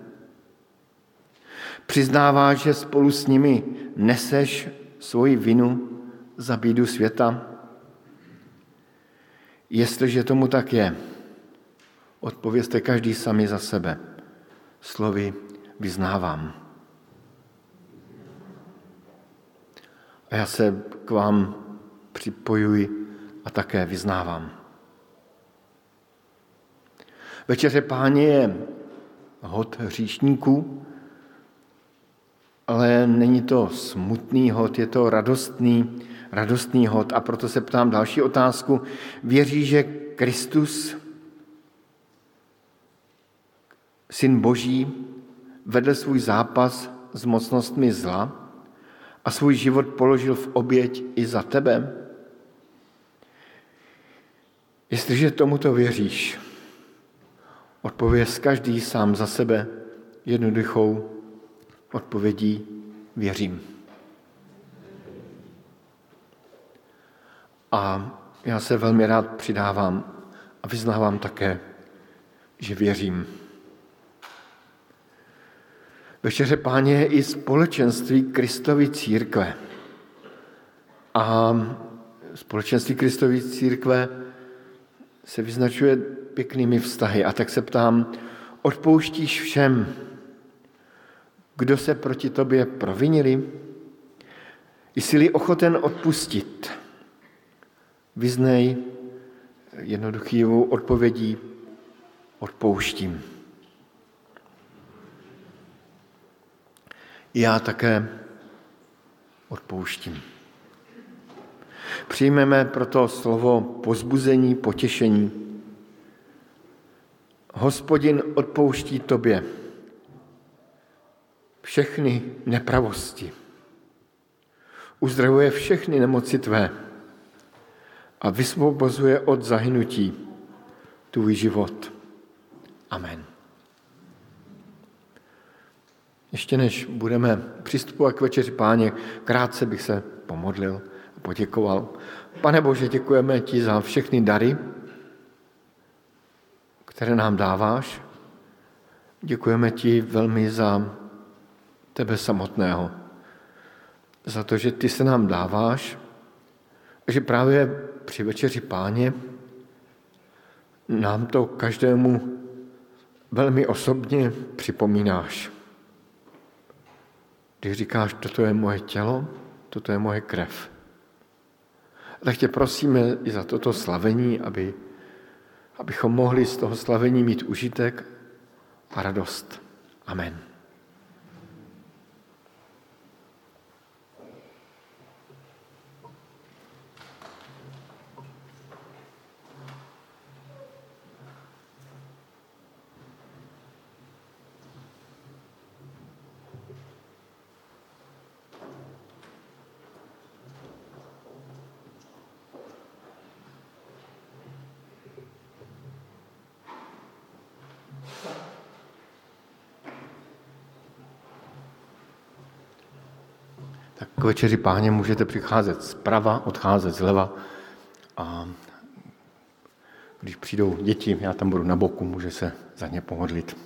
Přiznáváš, že spolu s nimi neseš svoji vinu za bídu světa? Jestliže tomu tak je, odpovězte každý sami za sebe. Slovy vyznávám. A já se k vám připojuji a také vyznávám. Večeře páně je hod hříšníků, ale není to smutný hod, je to radostný, radostný hod. A proto se ptám další otázku. Věří, že Kristus, syn Boží, vedl svůj zápas s mocnostmi zla a svůj život položil v oběť i za tebe? Jestliže tomuto věříš, odpověz každý sám za sebe jednoduchou odpovědí věřím. A já se velmi rád přidávám a vyznávám také, že věřím. Večeře páně je i společenství Kristovy církve. A společenství Kristovy církve se vyznačuje pěknými vztahy. A tak se ptám, odpouštíš všem, kdo se proti tobě provinili? Jsi-li ochoten odpustit? Vyznej jednoduchým odpovědí odpouštím. Já také odpouštím. Přijmeme proto slovo pozbuzení, potěšení. Hospodin odpouští tobě všechny nepravosti. Uzdravuje všechny nemoci tvé a vysvobozuje od zahynutí tvůj život. Amen. Ještě než budeme přistupovat k večeři páně, krátce bych se pomodlil a poděkoval. Pane Bože, děkujeme ti za všechny dary, které nám dáváš. Děkujeme ti velmi za tebe samotného. Za to, že ty se nám dáváš, že právě při večeři páně nám to každému velmi osobně připomínáš. Když říkáš, toto je moje tělo, toto je moje krev. Tak tě prosíme i za toto slavení, aby, abychom mohli z toho slavení mít užitek a radost. Amen. Večeři páně můžete přicházet zprava, odcházet zleva a když přijdou děti, já tam budu na boku, může se za ně pomodlit.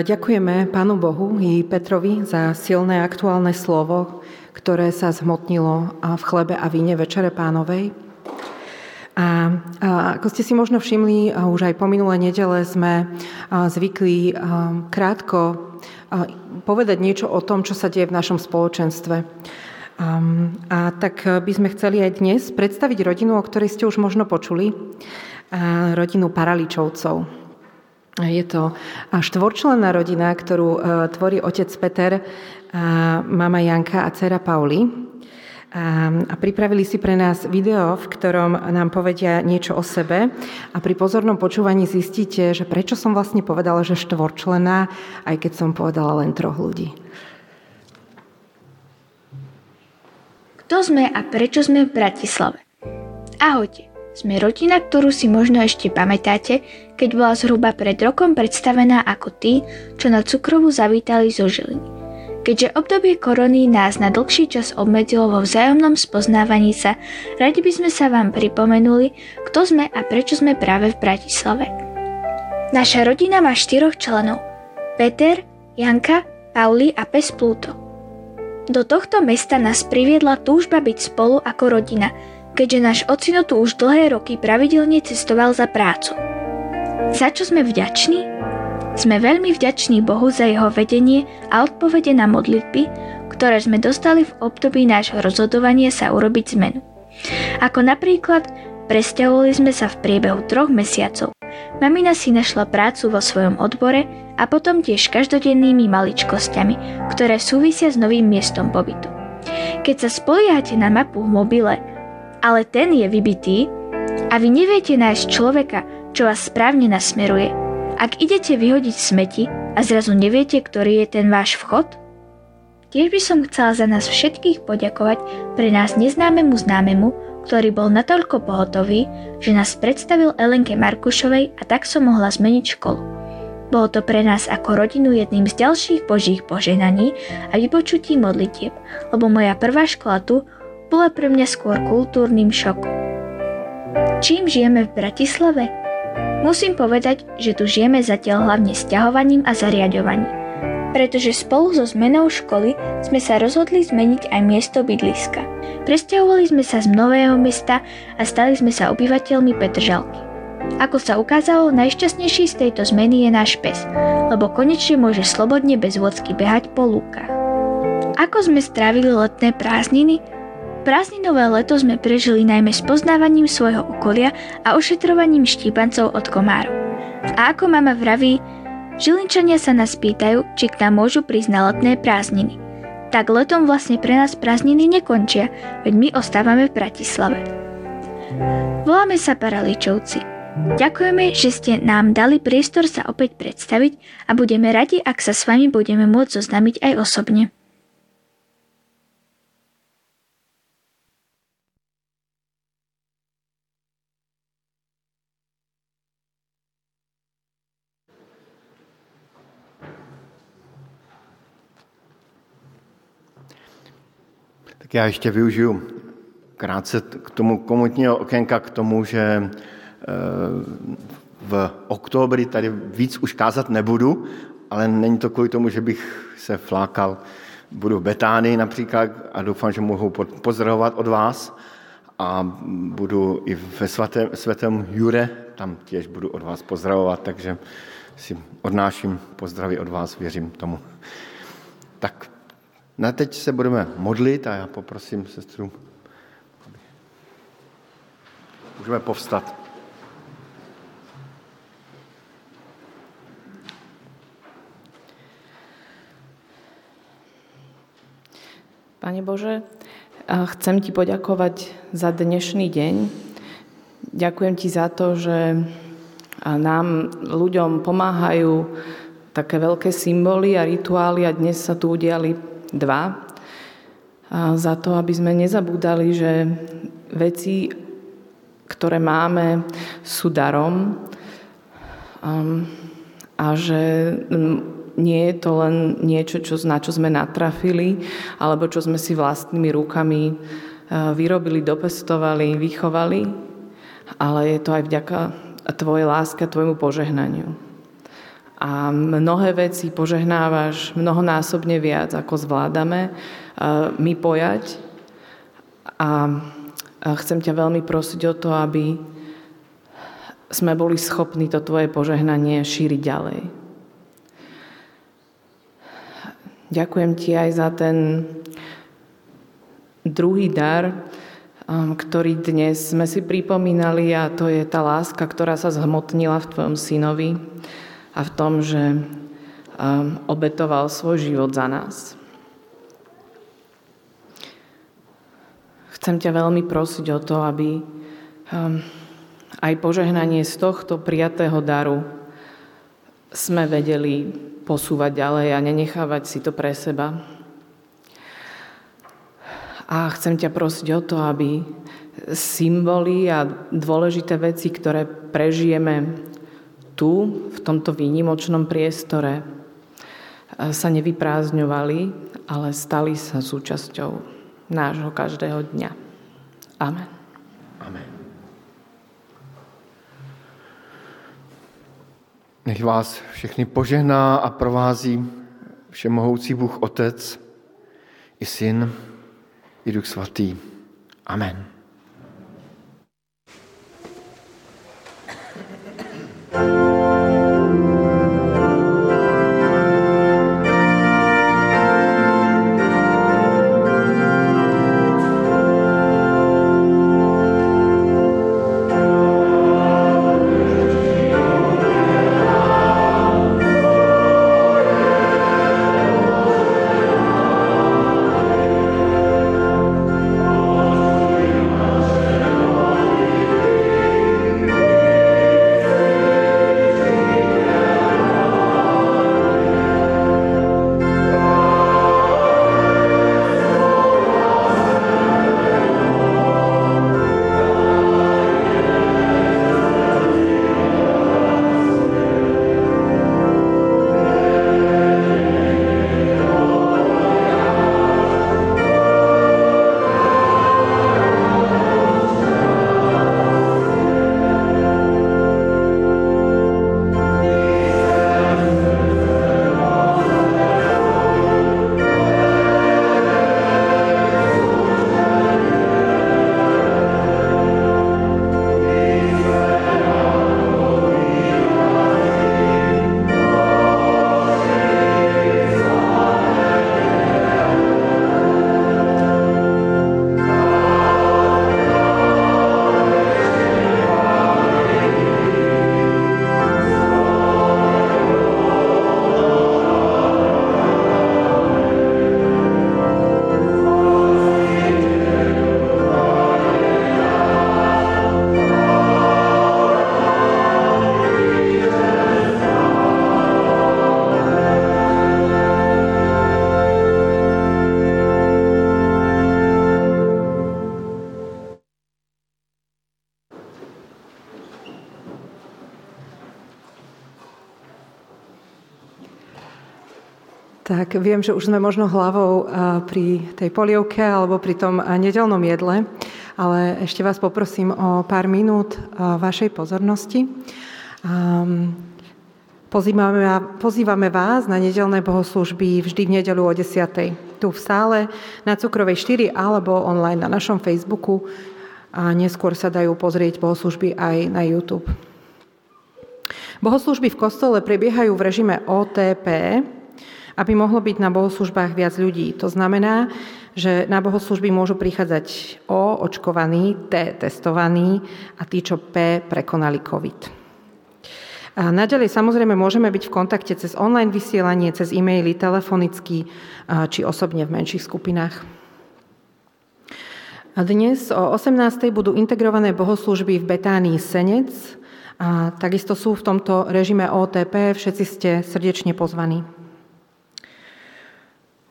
Ďakujeme Pánu Bohu i Petrovi za silné aktuálne slovo, ktoré sa zhmotnilo v chlebe a víne Večere Pánovej. A, a ako ste si možno všimli, už aj po minulé nedele sme zvykli krátko povedať niečo o tom, čo sa deje v našom spoločenstve. A tak by sme chceli aj dnes predstaviť rodinu, o ktorej ste už možno počuli, rodinu Paraličovcov. Je to štvorčlenná rodina, ktorú e, tvorí otec Peter, mama Janka a dcera Pauli. A pripravili si pre nás video, v ktorom nám povedia niečo o sebe a pri pozornom počúvaní zistíte, že prečo som vlastne povedala, že štvorčlená, aj keď som povedala len troch ľudí. Kto sme a prečo sme v Bratislave? Ahojte. Sme rodina, ktorú si možno ešte pamätáte, keď bola zhruba pred rokom predstavená ako tí, čo na cukrovu zavítali zo Žiliny. Keďže obdobie korony nás na dlhší čas obmedzilo vo vzájomnom spoznávaní sa, radi by sme sa vám pripomenuli, kto sme a prečo sme práve v Bratislave. Naša rodina má štyroch členov. Peter, Janka, Pauli a pes Pluto. Do tohto mesta nás priviedla túžba byť spolu ako rodina – keďže náš ocino tu už dlhé roky pravidelne cestoval za prácu. Za čo sme vďační? Sme veľmi vďační Bohu za jeho vedenie a odpovede na modlitby, ktoré sme dostali v období nášho rozhodovania sa urobiť zmenu. Ako napríklad presťahovali sme sa v priebehu troch mesiacov. Mamina si našla prácu vo svojom odbore a potom tiež každodennými maličkosťami, ktoré súvisia s novým miestom pobytu. Keď sa spoliehate na mapu v mobile, ale ten je vybitý a vy neviete nájsť človeka, čo vás správne nasmeruje. Ak idete vyhodiť smeti a zrazu neviete, ktorý je ten váš vchod? Tiež by som chcela za nás všetkých poďakovať pre nás neznámemu známemu, ktorý bol natoľko pohotový, že nás predstavil Elenke Markušovej a tak som mohla zmeniť školu. Bolo to pre nás ako rodinu jedným z ďalších božích poženaní a vypočutí modlitieb, lebo moja prvá škola tu bola pre mňa skôr kultúrnym šokom. Čím žijeme v Bratislave? Musím povedať, že tu žijeme zatiaľ hlavne sťahovaním a zariadovaním. Pretože spolu so zmenou školy sme sa rozhodli zmeniť aj miesto bydliska. Presťahovali sme sa z Nového mesta a stali sme sa obyvateľmi Petržalky. Ako sa ukázalo, najšťastnejší z tejto zmeny je náš pes, lebo konečne môže slobodne bez vôdzky behať po lúkach. Ako sme strávili letné prázdniny? Prázdninové leto sme prežili najmä spoznávaním svojho okolia a ošetrovaním štípancov od komárov. A ako mama vraví, Žilinčania sa nás pýtajú, či k nám môžu prísť na letné prázdniny. Tak letom vlastne pre nás prázdniny nekončia, veď my ostávame v Bratislave. Voláme sa Paraličovci. Ďakujeme, že ste nám dali priestor sa opäť predstaviť a budeme radi, ak sa s vami budeme môcť zoznámiť aj osobne. Tak já ještě využiju krátce k tomu komunitního okénka, k tomu, že eh, v oktobri tady víc už kázat nebudu, ale není to kvůli tomu, že bych se flákal. Budu v Betánii například a doufám, že mohu pozdravovat od vás a budu i ve svatém, svatém Jure, tam těž budu od vás pozdravovat, takže si odnáším pozdravy od vás, věřím tomu. Tak na teď se budeme modlit a já poprosím sestru, můžeme povstat. Pane Bože, chcem Ti poďakovať za dnešný deň. Ďakujem Ti za to, že nám, ľuďom, pomáhajú také veľké symboly a rituály a dnes sa tu udiali. A za to, aby sme nezabúdali, že veci, ktoré máme, sú darom a že nie je to len niečo, čo, na čo sme natrafili, alebo čo sme si vlastnými rukami vyrobili, dopestovali, vychovali, ale je to aj vďaka Tvojej láske, Tvojmu požehnaniu. A mnohé veci požehnávaš mnohonásobne viac, ako zvládame my pojať. A chcem ťa veľmi prosiť o to, aby sme boli schopní to Tvoje požehnanie šíriť ďalej. Ďakujem Ti aj za ten druhý dar, um, ktorý dnes sme si pripomínali a to je tá láska, ktorá sa zhmotnila v Tvojom synovi a v tom, že um, obetoval svoj život za nás. Chcem ťa veľmi prosiť o to, aby um, aj požehnanie z tohto prijatého daru sme vedeli posúvať ďalej a nenechávať si to pre seba. A chcem ťa prosiť o to, aby symboly a dôležité veci, ktoré prežijeme tu, v tomto výnimočnom priestore, sa nevyprázdňovali, ale stali sa súčasťou nášho každého dňa. Amen. Amen. Nech vás všechny požehná a provází všemohoucí Bůh Otec i Syn i Duch Svatý. Amen. Thank you. Tak viem, že už sme možno hlavou pri tej polievke alebo pri tom nedelnom jedle, ale ešte vás poprosím o pár minút vašej pozornosti. Pozývame, pozývame vás na nedelné bohoslužby vždy v nedelu o 10. Tu v sále na Cukrovej 4 alebo online na našom Facebooku a neskôr sa dajú pozrieť bohoslužby aj na YouTube. Bohoslužby v kostole prebiehajú v režime OTP, aby mohlo byť na bohoslužbách viac ľudí. To znamená, že na bohoslužby môžu prichádzať O očkovaní, T testovaní a tí, čo P prekonali COVID. A naďalej samozrejme môžeme byť v kontakte cez online vysielanie, cez e-maily, telefonicky či osobne v menších skupinách. A dnes o 18. budú integrované bohoslužby v Betánii Senec. A takisto sú v tomto režime OTP, všetci ste srdečne pozvaní.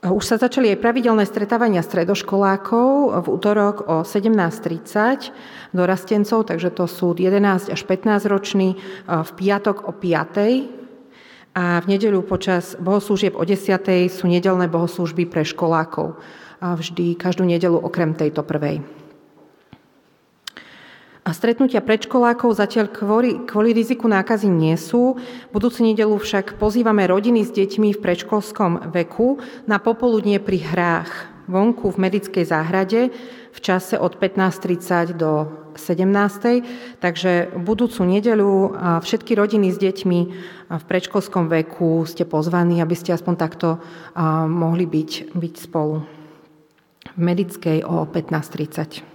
Už sa začali aj pravidelné stretávania stredoškolákov v útorok o 17.30 dorastencov, takže to sú 11 až 15 roční, v piatok o 5. A v nedeľu počas bohoslúžieb o 10. sú nedelné bohoslúžby pre školákov. A vždy, každú nedelu okrem tejto prvej. A stretnutia predškolákov zatiaľ kvôli, kvôli riziku nákazy nie sú. Budúcu nedelu však pozývame rodiny s deťmi v predškolskom veku na popoludnie pri hrách vonku v medickej záhrade v čase od 15.30 do 17. Takže budúcu nedelu všetky rodiny s deťmi v predškolskom veku ste pozvaní, aby ste aspoň takto mohli byť, byť spolu. V medickej o 15.30.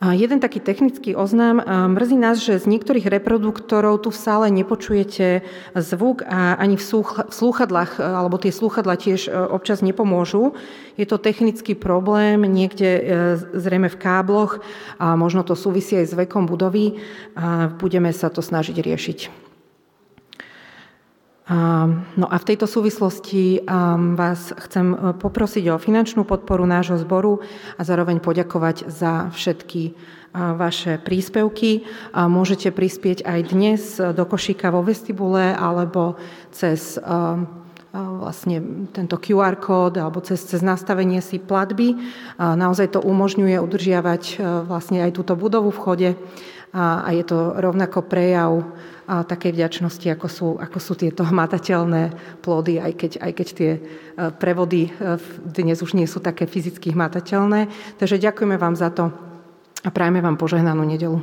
Jeden taký technický oznám. Mrzí nás, že z niektorých reproduktorov tu v sále nepočujete zvuk a ani v slúchadlách, alebo tie slúchadla tiež e, občas nepomôžu. Je to technický problém niekde e, zrejme v kábloch a možno to súvisí aj s vekom budovy. Budeme sa to snažiť riešiť. No a v tejto súvislosti vás chcem e, poprosiť o finančnú podporu nášho zboru a zároveň poďakovať za všetky vaše príspevky. Môžete prispieť aj dnes do košíka vo vestibule alebo cez vlastne tento QR kód alebo cez, cez nastavenie si platby. Naozaj to umožňuje udržiavať e, vlastne aj túto budovu v chode a je to rovnako prejav takej vďačnosti, ako sú, ako sú tieto hmatateľné plody, aj keď, aj keď tie e, prevody e, dnes už nie sú také fyzicky hmatateľné. Takže ďakujeme vám za to a prajeme vám požehnanú nedelu.